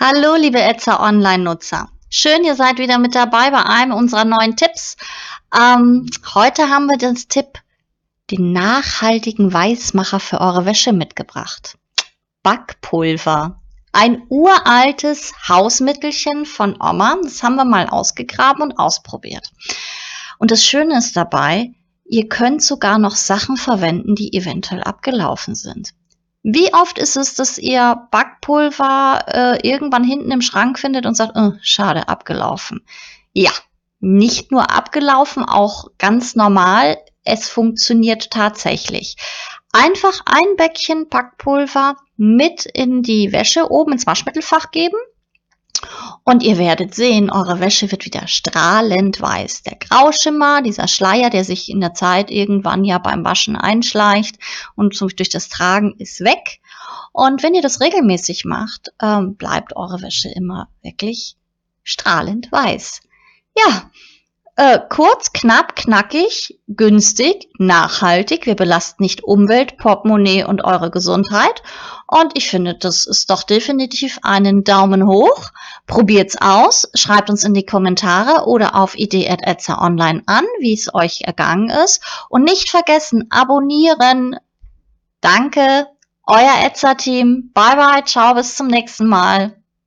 Hallo, liebe Etzer Online-Nutzer. Schön, ihr seid wieder mit dabei bei einem unserer neuen Tipps. Ähm, heute haben wir den Tipp, den nachhaltigen Weißmacher für eure Wäsche mitgebracht. Backpulver. Ein uraltes Hausmittelchen von Oma. Das haben wir mal ausgegraben und ausprobiert. Und das Schöne ist dabei, ihr könnt sogar noch Sachen verwenden, die eventuell abgelaufen sind. Wie oft ist es, dass ihr Backpulver äh, irgendwann hinten im Schrank findet und sagt, oh, schade, abgelaufen? Ja, nicht nur abgelaufen, auch ganz normal. Es funktioniert tatsächlich. Einfach ein Bäckchen Backpulver mit in die Wäsche oben ins Waschmittelfach geben und ihr werdet sehen, eure Wäsche wird wieder strahlend weiß. Der Grauschimmer, dieser Schleier, der sich in der Zeit irgendwann ja beim Waschen einschleicht und durch das Tragen ist weg. Und wenn ihr das regelmäßig macht, ähm, bleibt eure Wäsche immer wirklich strahlend weiß. Ja, kurz, knapp, knackig, günstig, nachhaltig. Wir belasten nicht Umwelt, Portemonnaie und eure Gesundheit. Und ich finde, das ist doch definitiv einen Daumen hoch. Probiert's aus, schreibt uns in die Kommentare oder auf idee.etzer online an, wie es euch ergangen ist. Und nicht vergessen, abonnieren. Danke, euer Etzer-Team. Bye bye, ciao, bis zum nächsten Mal.